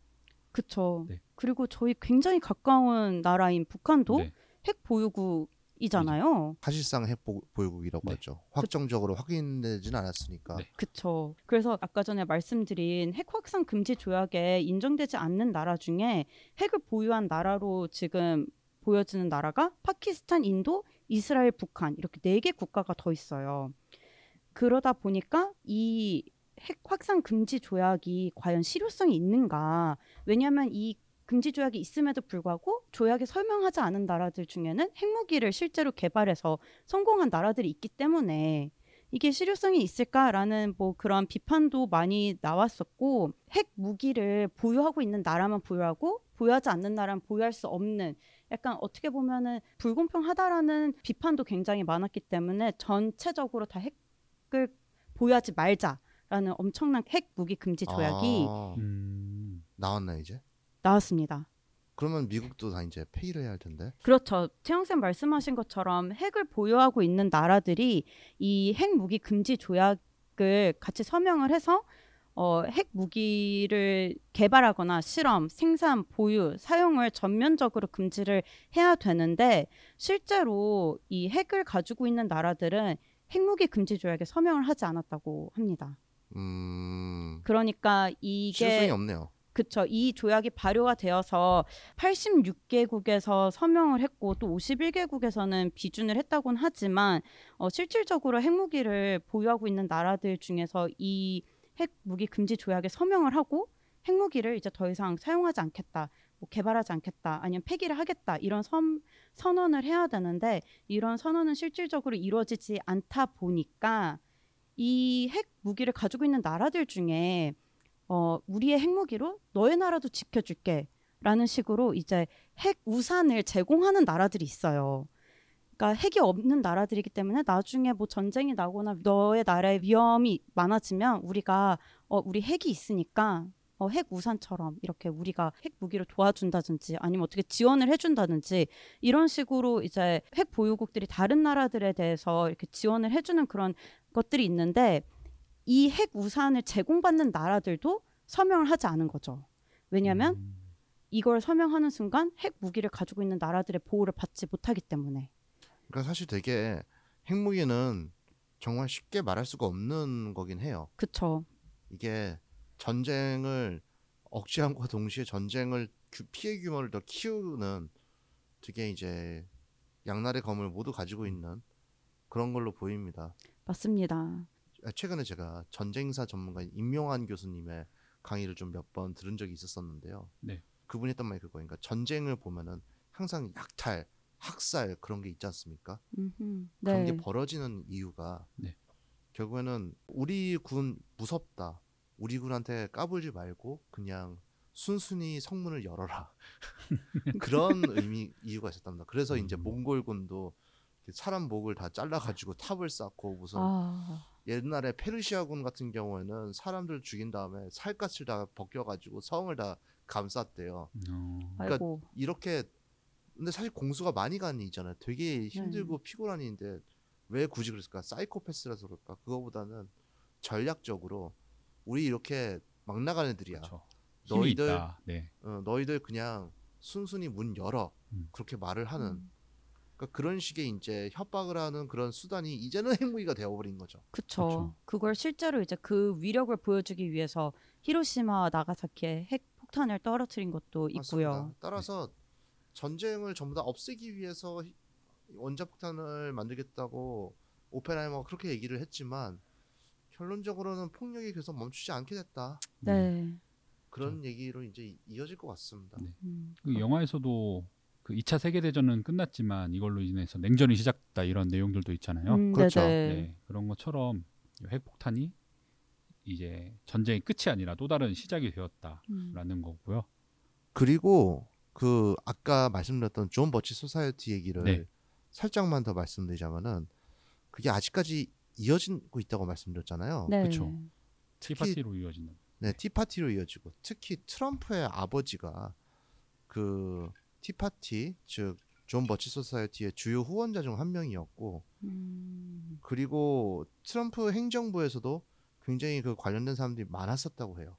그쵸. 네. 그리고 저희 굉장히 가까운 나라인 북한도 네. 핵 보유국이잖아요. 사실상 핵 보- 보유국이라고 네. 하죠 확정적으로 확인되지는 않았으니까 네. 그쵸. 그래서 아까 전에 말씀드린 핵 확산 금지 조약에 인정되지 않는 나라 중에 핵을 보유한 나라로 지금 보여지는 나라가 파키스탄, 인도, 이스라엘, 북한 이렇게 네 개 국가가 더 있어요. 그러다 보니까 이 핵 확산 금지 조약이 과연 실효성이 있는가? 왜냐하면 이 금지 조약이 있음에도 불구하고 조약에 설명하지 않은 나라들 중에는 핵무기를 실제로 개발해서 성공한 나라들이 있기 때문에 이게 실효성이 있을까라는 뭐 그런 비판도 많이 나왔었고 핵 무기를 보유하고 있는 나라만 보유하고 보유하지 않는 나라는 보유할 수 없는 약간 어떻게 보면은 불공평하다라는 비판도 굉장히 많았기 때문에 전체적으로 다 핵을 보유하지 말자라는 엄청난 핵 무기 금지 조약이 아, 음. 나왔나 이제 나왔습니다. 그러면 미국도 다 이제 폐기를 해야 할 텐데 그렇죠. 채영쌤 말씀하신 것처럼 핵을 보유하고 있는 나라들이 이 핵 무기 금지 조약을 같이 서명을 해서 어, 핵 무기를 개발하거나 실험, 생산, 보유, 사용을 전면적으로 금지를 해야 되는데 실제로 이 핵을 가지고 있는 나라들은 핵무기 금지 조약에 서명을 하지 않았다고 합니다. 음 그러니까 실효성이 이게 없네요 그쵸. 이 조약이 발효가 되어서 86개국에서 서명을 했고 또 51개국에서는 비준을 했다고는 하지만 어, 실질적으로 핵무기를 보유하고 있는 나라들 중에서 이 핵무기 금지 조약에 서명을 하고 핵무기를 이제 더 이상 사용하지 않겠다, 뭐 개발하지 않겠다, 아니면 폐기를 하겠다 이런 선, 선언을 해야 되는데 이런 선언은 실질적으로 이루어지지 않다 보니까 이 핵무기를 가지고 있는 나라들 중에 어, 우리의 핵무기로 너의 나라도 지켜줄게. 라는 식으로 이제 핵 우산을 제공하는 나라들이 있어요. 그러니까 핵이 없는 나라들이기 때문에 나중에 뭐 전쟁이 나거나 너의 나라의 위험이 많아지면 우리가 어, 우리 핵이 있으니까 어, 핵 우산처럼 이렇게 우리가 핵 무기를 도와준다든지 아니면 어떻게 지원을 해준다든지 이런 식으로 이제 핵 보유국들이 다른 나라들에 대해서 이렇게 지원을 해주는 그런 것들이 있는데 이 핵 우산을 제공받는 나라들도 서명을 하지 않은 거죠. 왜냐하면 음, 이걸 서명하는 순간 핵 무기를 가지고 있는 나라들의 보호를 받지 못하기 때문에 그러니까 사실 되게 핵무기는 정말 쉽게 말할 수가 없는 거긴 해요. 그쵸 이게 전쟁을 억제함과 동시에 전쟁을 규- 피해 규모를 더 키우는 되게 이제 양날의 검을 모두 가지고 있는 그런 걸로 보입니다. 맞습니다. 아, 최근에 제가 전쟁사 전문가인 임용환 교수님의 강의를 좀 몇 번 들은 적이 있었었는데요. 네. 그분이 했던 말이 그거예요. 그러니까 전쟁을 보면은 항상 약탈, 학살 그런 게 있지 않습니까? 음흠. 그런 네. 게 벌어지는 이유가 네. 결국에는 우리 군 무섭다. 우리 군한테 까불지 말고 그냥 순순히 성문을 열어라. 그런 의미 이유가 있었답니다. 그래서 이제 음. 몽골군도 사람 목을 다 잘라가지고 탑을 쌓고 무슨 아, 옛날에 페르시아군 같은 경우에는 사람들 죽인 다음에 살갗을 다 벗겨가지고 성을 다 감쌌대요. 어, 그러니까 아이고 이렇게 근데 사실 공수가 많이 가는 일이잖아요. 되게 힘들고 피곤한 일인데 왜 굳이 그랬을까? 사이코패스라서 그럴까? 그거보다는 전략적으로 우리 이렇게 막 나가는 애들이야. 그렇죠. 너희들. 네. 어, 너희들 그냥 순순히 문 열어 음. 그렇게 말을 하는 음, 그러니까 그런 식의 이제 협박을 하는 그런 수단이 이제는 핵무기가 되어버린 거죠. 그쵸. 그걸 실제로 이제 그 위력을 보여주기 위해서 히로시마와 나가사키에 핵 폭탄을 떨어뜨린 것도 있고요. 맞습니다. 따라서 전쟁을 전부 다 없애기 위해서 히- 원자폭탄을 만들겠다고 오펜하이머가 그렇게 얘기를 했지만 결론적으로는 폭력이 계속 멈추지 않게 됐다. 네. 그런 얘기로 이제 이어질 것 같습니다. 네. 음, 그 영화에서도 그 2차 세계 대전은 끝났지만 이걸로 인해서 냉전이 시작됐다 이런 내용들도 있잖아요. 음, 그렇죠. 네네. 네, 그런 것처럼 이 핵폭탄이 이제 전쟁의 끝이 아니라 또 다른 시작이 되었다라는 음, 거고요. 그리고 그 아까 말씀드렸던 존 버치 소사이어티 얘기를 네. 살짝만 더 말씀드리자면은 그게 아직까지 이어지고 있다고 말씀드렸잖아요. 네. 그쵸. 특히 티파티로 이어지는. 네, 티파티로 이어지고 특히 트럼프의 아버지가 그 티파티 즉 존 버치 소사이어티의 주요 후원자 중 한 명이었고 음, 그리고 트럼프 행정부에서도 굉장히 그 관련된 사람들이 많았었다고 해요.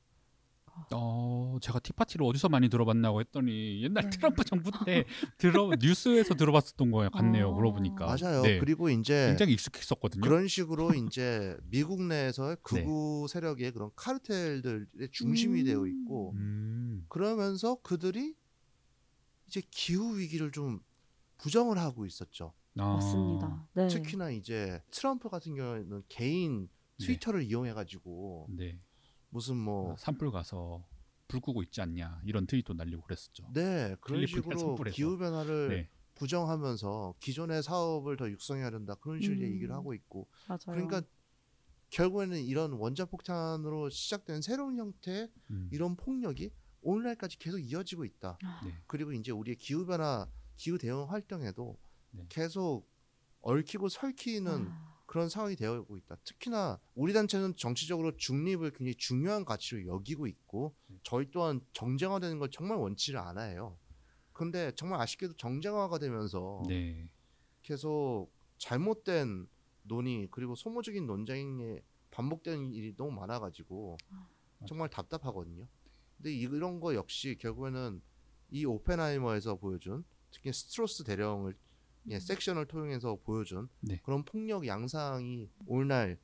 어, 제가 티파티를 어디서 많이 들어봤나고 했더니 옛날 네. 트럼프 정부 때 들어 뉴스에서 들어봤었던 거예요. 같네요. 어. 물어보니까. 맞아요. 네, 그리고 이제 굉장히 익숙했었거든요. 그런 식으로 이제 미국 내에서 극우 세력의 그런 카르텔들의 중심이 음. 되어 있고 음, 그러면서 그들이 이제 기후 위기를 좀 부정을 하고 있었죠. 아, 맞습니다. 네. 특히나 이제 트럼프 같은 경우에는 개인 네. 트위터를 이용해 가지고 네. 무슨 뭐 산불 가서 불 끄고 있지 않냐 이런 트윗도 날리고 그랬었죠. 네, 그런 식으로. 기후 변화를 네. 부정하면서 기존의 사업을 더 육성해야 된다. 그런 식으로 음. 얘기를 하고 있고. 맞아요. 그러니까 결국에는 이런 원자 폭탄으로 시작된 새로운 형태의 음, 이런 폭력이 오늘날까지 계속 이어지고 있다. 네. 그리고 이제 우리의 기후 변화, 기후 대응 활동에도 네. 계속 얽히고 설키는 아, 그런 상황이 되어오고 있다. 특히나 우리 단체는 정치적으로 중립을 굉장히 중요한 가치로 여기고 있고 네. 저희 또한 정쟁화되는 걸 정말 원치를 않아요. 근데 정말 아쉽게도 정쟁화가 되면서 네. 계속 잘못된 논의 그리고 소모적인 논쟁에 반복되는 일이 너무 많아가지고 정말 답답하거든요. 근데 이런 거 역시 결국에는 이 오펜하이머에서 보여준 특히 스트로스 대령을 예, 섹션을 통해서 보여준 네. 그런 폭력 양상이 오늘날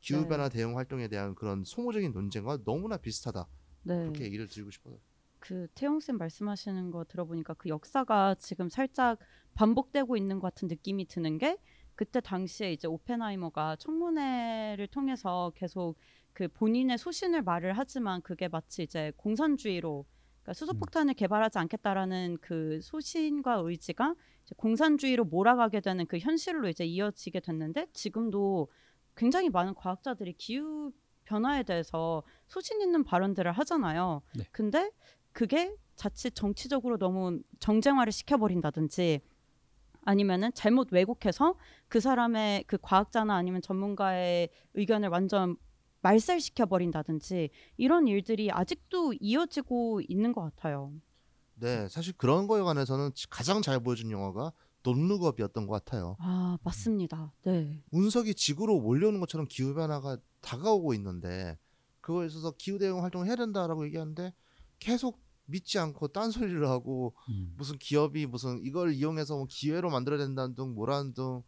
기후 네. 변화 대응 활동에 대한 그런 소모적인 논쟁과 너무나 비슷하다. 네. 그렇게 얘기를 드리고 싶어요. 그 태용 쌤 말씀하시는 거 들어보니까 그 역사가 지금 살짝 반복되고 있는 것 같은 느낌이 드는 게 그때 당시에 이제 오펜하이머가 청문회를 통해서 계속 그 본인의 소신을 말을 하지만 그게 마치 이제 공산주의로 그러니까 수소폭탄을 개발하지 않겠다라는 그 소신과 의지가 공산주의로 몰아가게 되는 그 현실로 이제 이어지게 됐는데 지금도 굉장히 많은 과학자들이 기후 변화에 대해서 소신 있는 발언들을 하잖아요. 네. 근데 그게 자칫 정치적으로 너무 정쟁화를 시켜버린다든지 아니면은 잘못 왜곡해서 그 사람의 그 과학자나 아니면 전문가의 의견을 완전 말살시켜 버린다든지 이런 일들이 아직도 이어지고 있는 것 같아요. 네, 사실 그런 거에 관해서는 가장 잘 보여준 영화가 돈룩업이었던 것 같아요. 아 맞습니다. 네. 운석이 지구로 몰려오는 것처럼 기후 변화가 다가오고 있는데 그거에 있어서 기후 대응 활동을 해야 된다라고 얘기하는데 계속 믿지 않고 딴소리를 하고 음. 무슨 기업이 무슨 이걸 이용해서 뭐 기회로 만들어야 된다는 둥 뭐라는 둥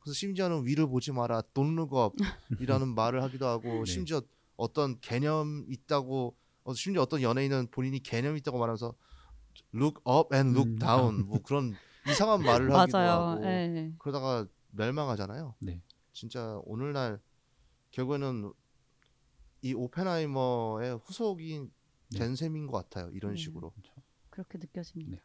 그래서 심지어는 위를 보지 마라 돈룩업이라는 말을 하기도 하고 네. 심지어 어떤 개념 있다고 어, 심지어 어떤 연예인은 본인이 개념 있다고 말하면서 look up and look 음. down 뭐 그런 이상한 말을 하기도 맞아요. 하고 네. 그러다가 멸망하잖아요. 네. 진짜 오늘날 결국에는 이 오펜하이머의 후속이 네. 된 셈인 것 같아요. 이런 네. 식으로. 그렇게 느껴집니다.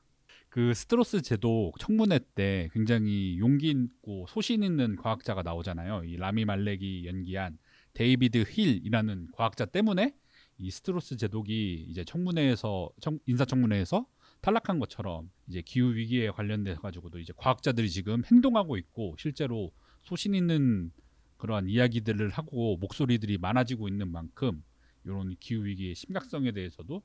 네. 그 스트로스 제독 청문회 때 굉장히 용기 있고 소신 있는 과학자가 나오잖아요. 이 라미 말렉이 연기한 데이비드 힐이라는 과학자 때문에 이 스트로스 제독이 이제 청문회에서 청, 인사청문회에서 탈락한 것처럼 이제 기후 위기에 관련돼 가지고도 이제 과학자들이 지금 행동하고 있고 실제로 소신 있는 그러한 이야기들을 하고 목소리들이 많아지고 있는 만큼 이런 기후 위기의 심각성에 대해서도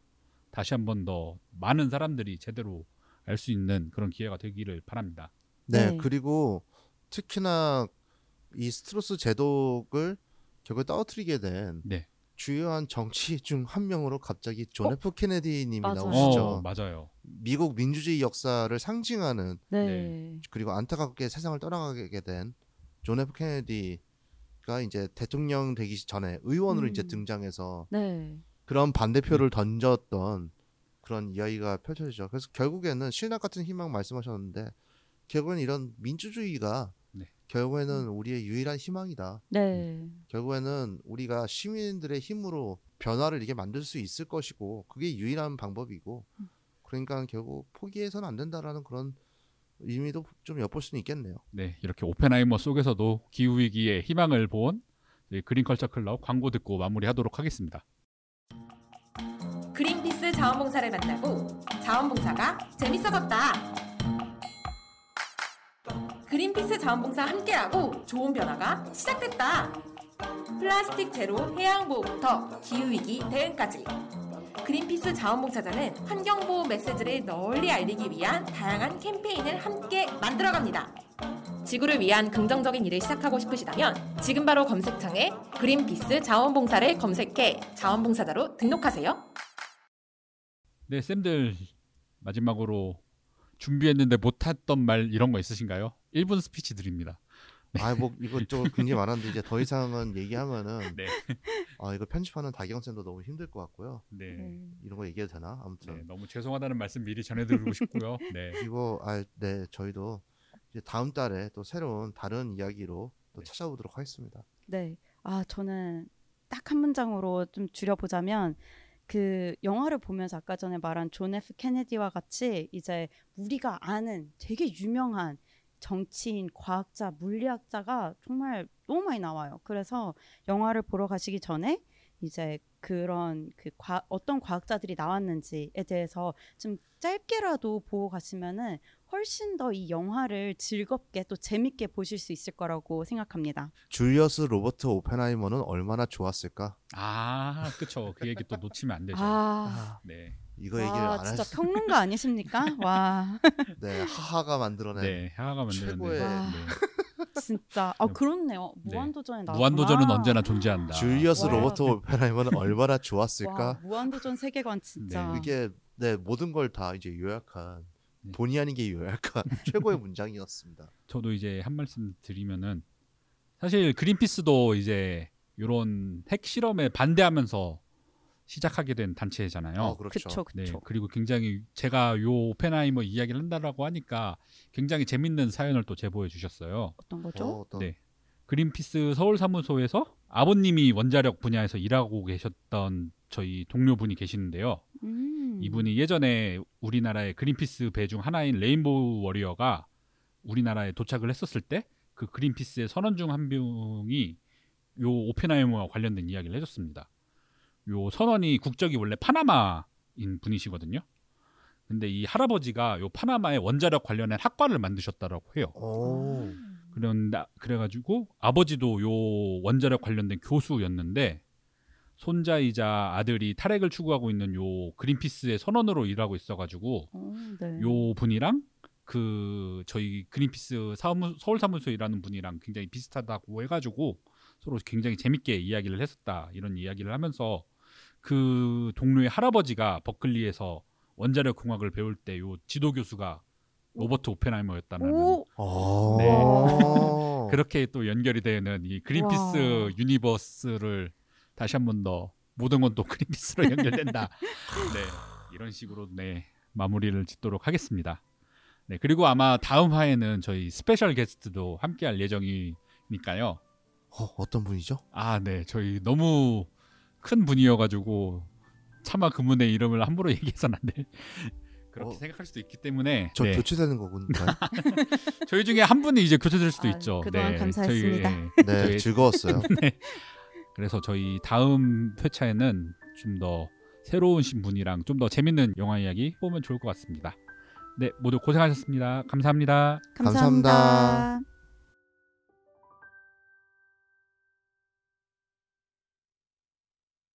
다시 한번 더 많은 사람들이 제대로 알 수 있는 그런 기회가 되기를 바랍니다. 네, 네. 그리고 특히나 이 스트로스 제독을 결국 떨어뜨리게 된 네. 주요한 정치인 중 한 명으로 갑자기 존 어? F 케네디님이 맞아요. 나오시죠. 어, 맞아요. 미국 민주주의 역사를 상징하는 네. 네. 그리고 안타깝게 세상을 떠나가게 된 존 F 케네디가 이제 대통령 되기 전에 의원으로 음. 이제 등장해서 네. 그런 반대표를 던졌던 그런 이야기가 펼쳐지죠. 그래서 결국에는 신학 같은 희망 말씀하셨는데 결국엔 이런 민주주의가 네. 결국에는 우리의 유일한 희망이다. 네. 결국에는 우리가 시민들의 힘으로 변화를 이게 만들 수 있을 것이고 그게 유일한 방법이고 그러니까 결국 포기해서는 안 된다라는 그런 의미도 좀 엿볼 수는 있겠네요. 네, 이렇게 오펜하이머 속에서도 기후 위기의 희망을 본 그린컬처 클럽 광고 듣고 마무리하도록 하겠습니다. 자원봉사를 만나고 자원봉사가 재밌어졌다. 그린피스 자원봉사 함께하고 좋은 변화가 시작됐다. 플라스틱 제로 해양보호부터 기후위기 대응까지. 그린피스 자원봉사자는 환경보호 메시지를 널리 알리기 위한 다양한 캠페인을 함께 만들어갑니다. 지구를 위한 긍정적인 일을 시작하고 싶으시다면 지금 바로 검색창에 그린피스 자원봉사를 검색해 자원봉사자로 등록하세요. 네, 쌤들 마지막으로 준비했는데 못했던 말 이런 거 있으신가요? 1분 스피치 드립니다. 아, 뭐 이거 좀 굉장히 많았는데 이제 더 이상은 얘기하면은 네, 아 이거 편집하는 다경 쌤도 너무 힘들 것 같고요. 네, 네. 이런 거 얘기해도 되나? 아무튼 네, 너무 죄송하다는 말씀 미리 전해드리고 싶고요. 네, 이거 아, 네 저희도 이제 다음 달에 또 새로운 다른 이야기로 또 네. 찾아오도록 하겠습니다. 네. 아, 저는 딱 한 문장으로 좀 줄여보자면 그 영화를 보면서 아까 전에 말한 존 F 케네디와 같이 이제 우리가 아는 되게 유명한 정치인, 과학자, 물리학자가 정말 너무 많이 나와요. 그래서 영화를 보러 가시기 전에 이제 그런 그 과, 어떤 과학자들이 나왔는지에 대해서 좀 짧게라도 보고 가시면은 훨씬 더 이 영화를 즐겁게 또 재밌게 보실 수 있을 거라고 생각합니다. 줄리어스 로버트 오펜하이머는 얼마나 좋았을까? 아, 그쵸. 그 얘기 또 놓치면 안 되죠. 아, 네, 이거 얘기를 와, 안 진짜 하시... 평론가 아니십니까? 와, 네 하하가 만들어낸 네, 하하가 만드는 최고의- 와. 네. 진짜. 아 그렇네요. 네. 무한도전에 나왔구나. 무한도전은 언제나 존재한다. 줄리어스 와. 로버트 오펜하이머는 얼마나 와, 좋았을까? 무한도전 세계관 진짜. 네. 이게 네 모든 걸 다 이제 요약한 네. 본의 아니게 요약한 최고의 문장이었습니다. 저도 이제 한 말씀 드리면은 사실 그린피스도 이제 이런 핵 실험에 반대하면서 시작하게 된 단체잖아요. 어, 그렇죠. 그쵸 네, 그쵸. 그리고 굉장히 제가 요 오펜하이머 이야기를 한다라고 하니까 굉장히 재밌는 사연을 또 제보해 주셨어요. 어떤 거죠? 어, 어떤- 네. 그린피스 서울 사무소에서 아버님이 원자력 분야에서 일하고 계셨던 저희 동료분이 계시는데요. 음. 이분이 예전에 우리나라의 그린피스 배 중 하나인 레인보우 워리어가 우리나라에 도착을 했었을 때 그 그린피스의 선원 중 한 명이 요 오펜하이머와 관련된 이야기를 해줬습니다. 요 선원이 국적이 원래 파나마인 분이시거든요. 근데 이 할아버지가 요 파나마의 원자력 관련한 학과를 만드셨다라고 해요. 오. 그런다 그래가지고 아버지도 요 원자력 관련된 교수였는데 손자이자 아들이 탈핵을 추구하고 있는 요 그린피스의 선원으로 일하고 있어가지고 어, 네. 요 분이랑 그 저희 그린피스 사무, 서울 사무소에 일하는 분이랑 굉장히 비슷하다고 해가지고 서로 굉장히 재밌게 이야기를 했었다 이런 이야기를 하면서 그 동료의 할아버지가 버클리에서 원자력 공학을 배울 때 요 지도 교수가 로버트 오펜하이머였다는 오. 어. 네. 그렇게 또 연결이 되는 이 그린피스 와. 유니버스를 다시 한 번 더 모든 건 또 그린피스로 연결된다. 네 이런 식으로 네 마무리를 짓도록 하겠습니다. 네 그리고 아마 다음 화에는 저희 스페셜 게스트도 함께할 예정이니까요. 어, 어떤 분이죠? 아 네 저희 너무 큰 분이어가지고 차마 그분의 이름을 함부로 얘기해서는 안 돼. 그렇게 어. 생각할 수도 있기 때문에 저 네. 교체되는 거군요. 저희 중에 한 분이 이제 교체될 수도 아, 있죠. 그동안 네, 감사했습니다. 저희, 네, 저희 즐거웠어요. 그래서 저희 다음 회차에는 좀 더 새로운 신분이랑 좀 더 재밌는 영화 이야기 보면 좋을 것 같습니다. 네, 모두 고생하셨습니다. 감사합니다. 감사합니다. 감사합니다.